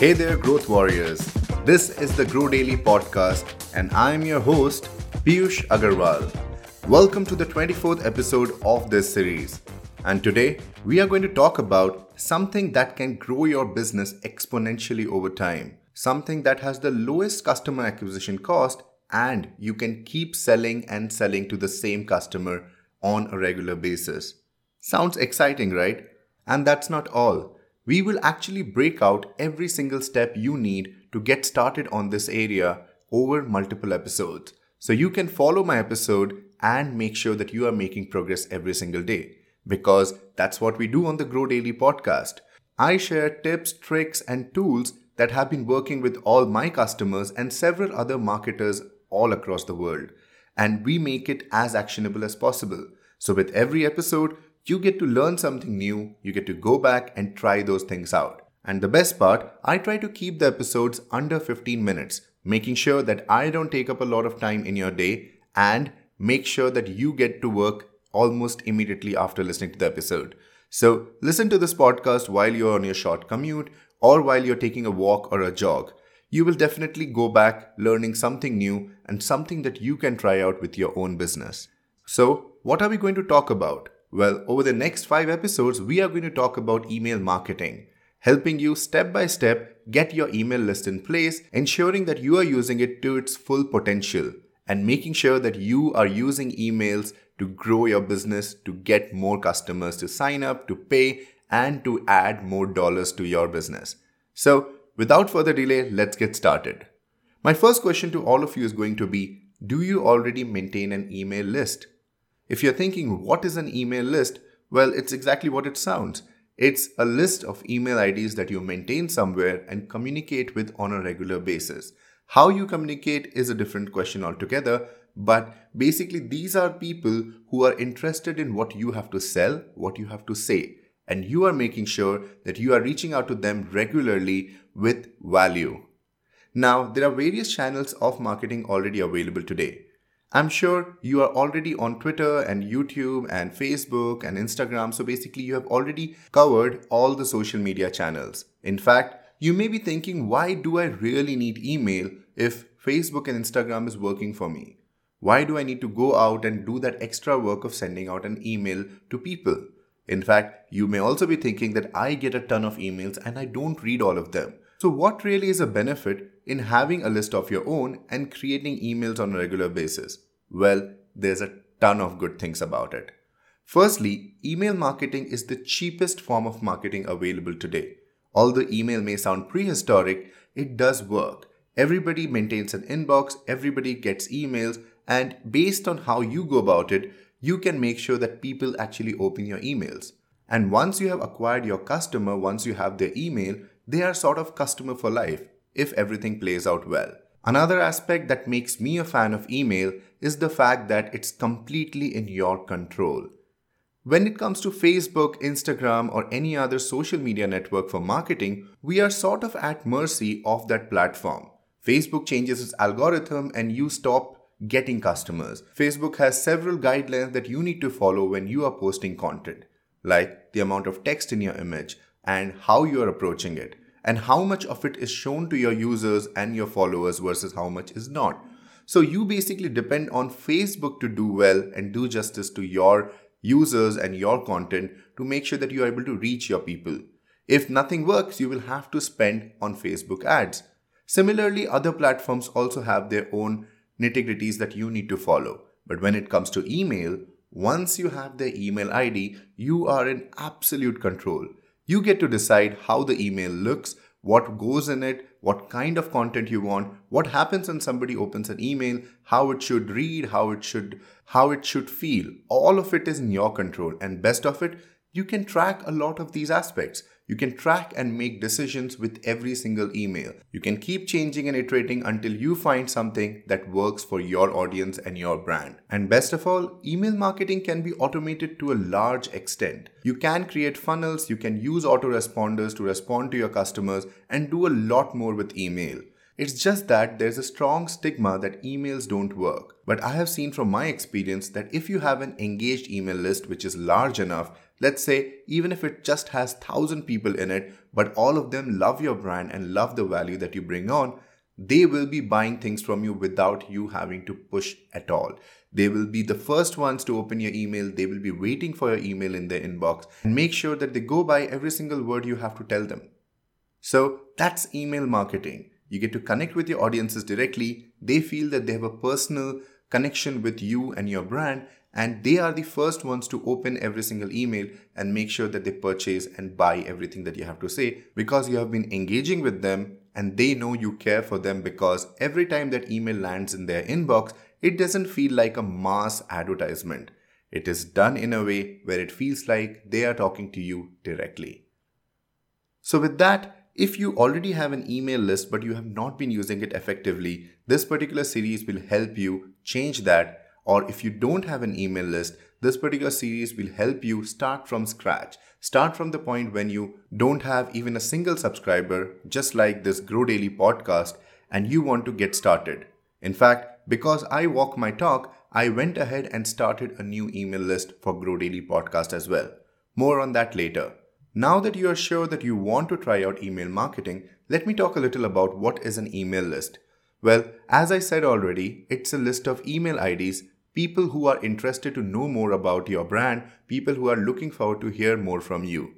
Hey there, growth warriors. This is the Grow Daily podcast, and I'm your host, Piyush Agarwal. Welcome to the 24th episode of this series. And today, we are going to talk about something that can grow your business exponentially over time, something that has the lowest customer acquisition cost, and you can keep selling and selling to the same customer on a regular basis. Sounds exciting, right? And that's not all we will actually break out every single step you need to get started on this area over multiple episodes. So you can follow my episode and make sure that you are making progress every single day. Because that's what we do on the Grow Daily podcast. I share tips, tricks, and tools that have been working with all my customers and several other marketers all across the world. And we make it as actionable as possible. So, with every episode, you get to learn something new, you get to go back and try those things out. And the best part, I try to keep the episodes under 15 minutes, making sure that I don't take up a lot of time in your day and make sure that you get to work almost immediately after listening to the episode. So, listen to this podcast while you're on your short commute or while you're taking a walk or a jog. You will definitely go back learning something new and something that you can try out with your own business. So, what are we going to talk about? Well, over the next five episodes, we are going to talk about email marketing, helping you step by step get your email list in place, ensuring that you are using it to its full potential, and making sure that you are using emails to grow your business, to get more customers to sign up, to pay, and to add more dollars to your business. So, without further delay, let's get started. My first question to all of you is going to be Do you already maintain an email list? If you're thinking, what is an email list? Well, it's exactly what it sounds. It's a list of email IDs that you maintain somewhere and communicate with on a regular basis. How you communicate is a different question altogether, but basically, these are people who are interested in what you have to sell, what you have to say, and you are making sure that you are reaching out to them regularly with value. Now, there are various channels of marketing already available today. I'm sure you are already on Twitter and YouTube and Facebook and Instagram, so basically, you have already covered all the social media channels. In fact, you may be thinking, why do I really need email if Facebook and Instagram is working for me? Why do I need to go out and do that extra work of sending out an email to people? In fact, you may also be thinking that I get a ton of emails and I don't read all of them. So, what really is a benefit in having a list of your own and creating emails on a regular basis? Well, there's a ton of good things about it. Firstly, email marketing is the cheapest form of marketing available today. Although email may sound prehistoric, it does work. Everybody maintains an inbox, everybody gets emails, and based on how you go about it, you can make sure that people actually open your emails. And once you have acquired your customer, once you have their email, they are sort of customer for life if everything plays out well. Another aspect that makes me a fan of email is the fact that it's completely in your control. When it comes to Facebook, Instagram, or any other social media network for marketing, we are sort of at mercy of that platform. Facebook changes its algorithm and you stop getting customers. Facebook has several guidelines that you need to follow when you are posting content, like the amount of text in your image and how you are approaching it and how much of it is shown to your users and your followers versus how much is not. So you basically depend on Facebook to do well and do justice to your users and your content to make sure that you are able to reach your people. If nothing works, you will have to spend on Facebook ads. Similarly, other platforms also have their own nitty gritties that you need to follow. But when it comes to email, once you have the email ID, you are in absolute control. You get to decide how the email looks, what goes in it, what kind of content you want, what happens when somebody opens an email, how it should read, how it should how it should feel. All of it is in your control and best of it, you can track a lot of these aspects. You can track and make decisions with every single email. You can keep changing and iterating until you find something that works for your audience and your brand. And best of all, email marketing can be automated to a large extent. You can create funnels, you can use autoresponders to respond to your customers, and do a lot more with email. It's just that there's a strong stigma that emails don't work. But I have seen from my experience that if you have an engaged email list which is large enough, Let's say even if it just has 1000 people in it, but all of them love your brand and love the value that you bring on, they will be buying things from you without you having to push at all. They will be the first ones to open your email. They will be waiting for your email in their inbox and make sure that they go by every single word you have to tell them. So that's email marketing. You get to connect with your audiences directly. They feel that they have a personal connection with you and your brand, and they are the first ones to open every single email and make sure that they purchase and buy everything that you have to say because you have been engaging with them and they know you care for them because every time that email lands in their inbox, it doesn't feel like a mass advertisement. It is done in a way where it feels like they are talking to you directly. So, with that, if you already have an email list but you have not been using it effectively, this particular series will help you change that. Or if you don't have an email list, this particular series will help you start from scratch. Start from the point when you don't have even a single subscriber, just like this Grow Daily podcast, and you want to get started. In fact, because I walk my talk, I went ahead and started a new email list for Grow Daily podcast as well. More on that later. Now that you are sure that you want to try out email marketing, let me talk a little about what is an email list. Well, as I said already, it's a list of email IDs, people who are interested to know more about your brand, people who are looking forward to hear more from you.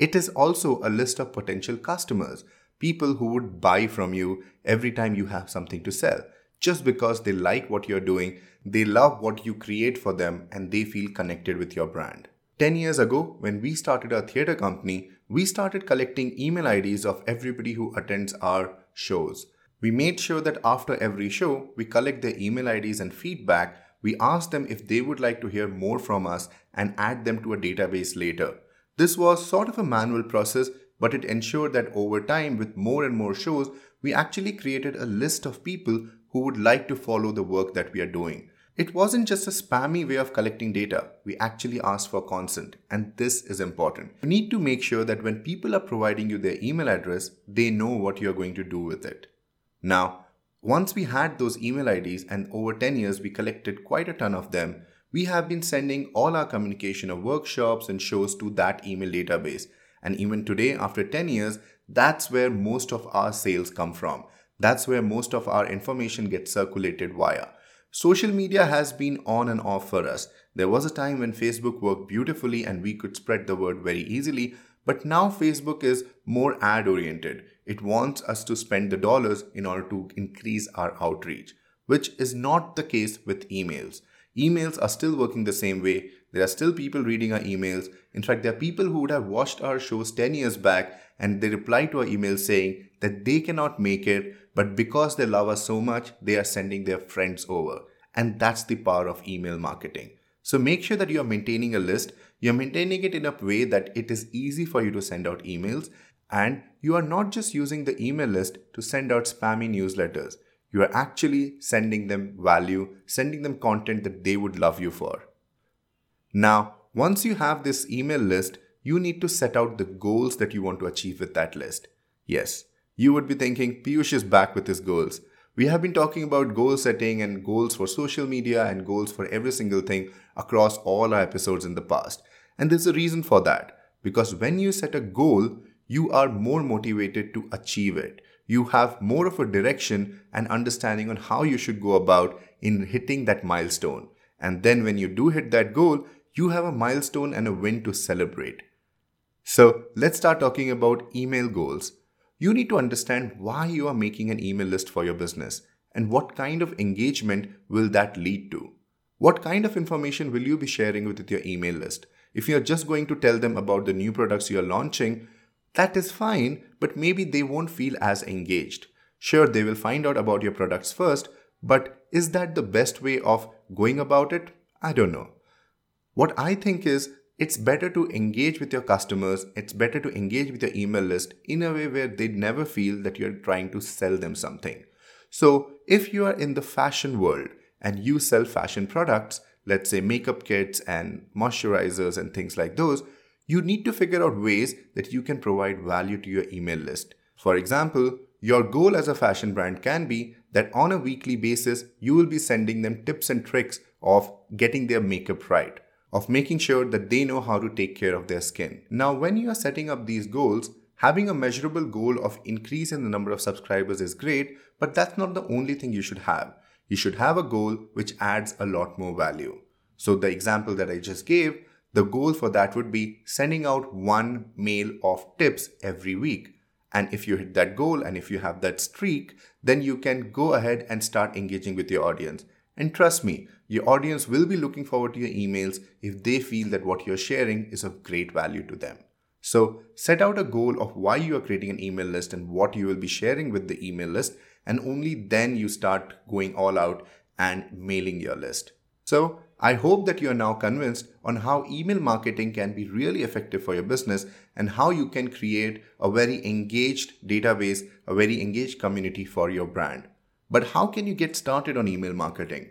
It is also a list of potential customers, people who would buy from you every time you have something to sell, just because they like what you're doing, they love what you create for them, and they feel connected with your brand. 10 years ago, when we started our theatre company, we started collecting email IDs of everybody who attends our shows. We made sure that after every show, we collect their email IDs and feedback. We ask them if they would like to hear more from us and add them to a database later. This was sort of a manual process, but it ensured that over time, with more and more shows, we actually created a list of people who would like to follow the work that we are doing. It wasn't just a spammy way of collecting data. We actually asked for consent, and this is important. You need to make sure that when people are providing you their email address, they know what you're going to do with it. Now, once we had those email IDs and over 10 years we collected quite a ton of them, we have been sending all our communication of workshops and shows to that email database. And even today, after 10 years, that's where most of our sales come from. That's where most of our information gets circulated via. Social media has been on and off for us. There was a time when Facebook worked beautifully and we could spread the word very easily, but now Facebook is more ad oriented. It wants us to spend the dollars in order to increase our outreach, which is not the case with emails. Emails are still working the same way. There are still people reading our emails. In fact, there are people who would have watched our shows 10 years back and they reply to our email saying that they cannot make it, but because they love us so much, they are sending their friends over. And that's the power of email marketing. So make sure that you're maintaining a list, you're maintaining it in a way that it is easy for you to send out emails, and you are not just using the email list to send out spammy newsletters. You are actually sending them value, sending them content that they would love you for. Now, once you have this email list, you need to set out the goals that you want to achieve with that list. Yes, you would be thinking, Piyush is back with his goals. We have been talking about goal setting and goals for social media and goals for every single thing across all our episodes in the past. And there's a reason for that. Because when you set a goal, you are more motivated to achieve it. You have more of a direction and understanding on how you should go about in hitting that milestone. And then when you do hit that goal, you have a milestone and a win to celebrate. So let's start talking about email goals. You need to understand why you are making an email list for your business and what kind of engagement will that lead to. What kind of information will you be sharing with your email list? If you're just going to tell them about the new products you're launching, that is fine, but maybe they won't feel as engaged. Sure, they will find out about your products first, but is that the best way of going about it? I don't know. What I think is it's better to engage with your customers, it's better to engage with your email list in a way where they never feel that you're trying to sell them something. So, if you are in the fashion world and you sell fashion products, let's say makeup kits and moisturizers and things like those, you need to figure out ways that you can provide value to your email list. For example, your goal as a fashion brand can be that on a weekly basis, you will be sending them tips and tricks of getting their makeup right of making sure that they know how to take care of their skin. Now, when you are setting up these goals, having a measurable goal of increase in the number of subscribers is great, but that's not the only thing you should have. You should have a goal which adds a lot more value. So, the example that I just gave, the goal for that would be sending out one mail of tips every week. And if you hit that goal and if you have that streak, then you can go ahead and start engaging with your audience. And trust me, your audience will be looking forward to your emails if they feel that what you're sharing is of great value to them. So, set out a goal of why you are creating an email list and what you will be sharing with the email list, and only then you start going all out and mailing your list. So, I hope that you are now convinced on how email marketing can be really effective for your business and how you can create a very engaged database, a very engaged community for your brand. But how can you get started on email marketing?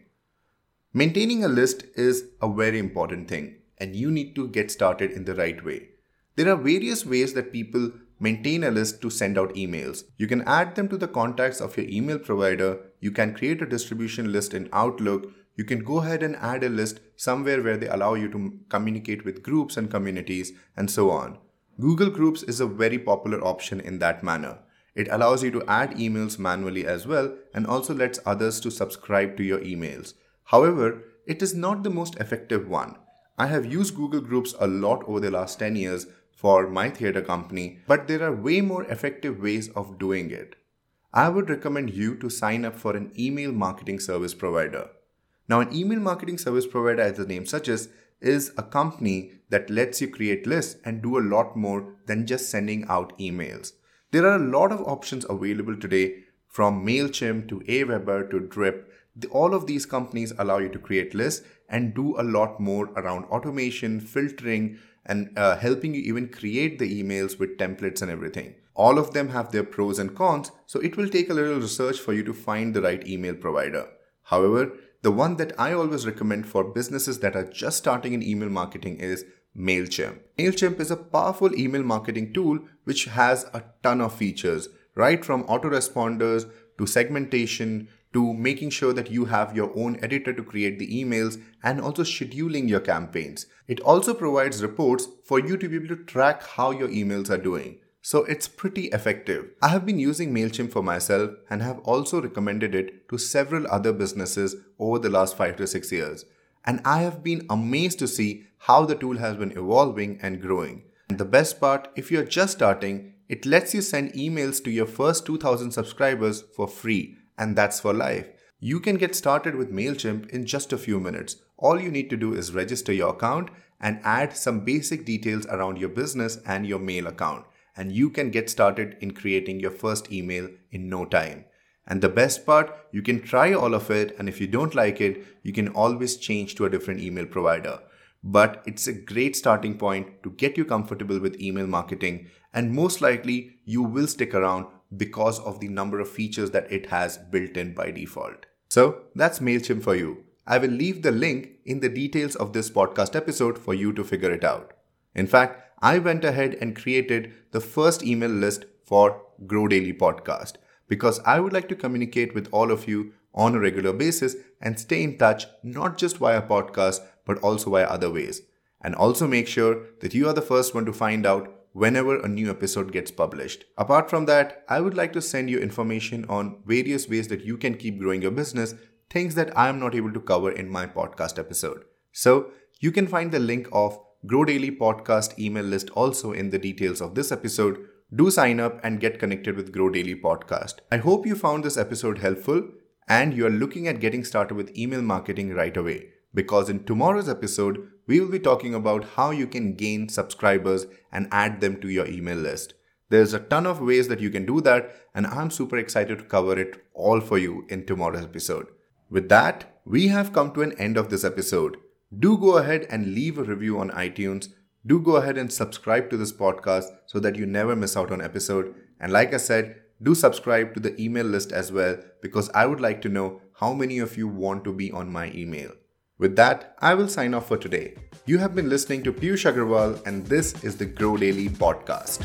Maintaining a list is a very important thing and you need to get started in the right way. There are various ways that people maintain a list to send out emails. You can add them to the contacts of your email provider. You can create a distribution list in Outlook you can go ahead and add a list somewhere where they allow you to communicate with groups and communities and so on. Google Groups is a very popular option in that manner. It allows you to add emails manually as well and also lets others to subscribe to your emails. However, it is not the most effective one. I have used Google Groups a lot over the last 10 years for my theater company, but there are way more effective ways of doing it. I would recommend you to sign up for an email marketing service provider. Now, an email marketing service provider, as the name suggests, is a company that lets you create lists and do a lot more than just sending out emails. There are a lot of options available today from MailChimp to Aweber to Drip. All of these companies allow you to create lists and do a lot more around automation, filtering, and uh, helping you even create the emails with templates and everything. All of them have their pros and cons, so it will take a little research for you to find the right email provider. However, the one that I always recommend for businesses that are just starting in email marketing is MailChimp. MailChimp is a powerful email marketing tool which has a ton of features, right from autoresponders to segmentation to making sure that you have your own editor to create the emails and also scheduling your campaigns. It also provides reports for you to be able to track how your emails are doing so it's pretty effective. I have been using MailChimp for myself and have also recommended it to several other businesses over the last 5 to 6 years. And I have been amazed to see how the tool has been evolving and growing. And the best part, if you're just starting, it lets you send emails to your first 2000 subscribers for free, and that's for life. You can get started with MailChimp in just a few minutes. All you need to do is register your account and add some basic details around your business and your mail account and you can get started in creating your first email in no time. And the best part, you can try all of it, and if you don't like it, you can always change to a different email provider. But it's a great starting point to get you comfortable with email marketing, and most likely you will stick around because of the number of features that it has built in by default. So that's MailChimp for you. I will leave the link in the details of this podcast episode for you to figure it out. In fact, I went ahead and created the first email list for Grow Daily Podcast because I would like to communicate with all of you on a regular basis and stay in touch not just via podcast but also via other ways. And also make sure that you are the first one to find out whenever a new episode gets published. Apart from that, I would like to send you information on various ways that you can keep growing your business, things that I am not able to cover in my podcast episode. So, you can find the link of Grow Daily podcast email list also in the details of this episode. Do sign up and get connected with Grow Daily podcast. I hope you found this episode helpful and you are looking at getting started with email marketing right away. Because in tomorrow's episode, we will be talking about how you can gain subscribers and add them to your email list. There's a ton of ways that you can do that, and I'm super excited to cover it all for you in tomorrow's episode. With that, we have come to an end of this episode do go ahead and leave a review on iTunes. Do go ahead and subscribe to this podcast so that you never miss out on episode. And like I said, do subscribe to the email list as well because I would like to know how many of you want to be on my email. With that, I will sign off for today. You have been listening to Piyush Agarwal and this is the Grow Daily podcast.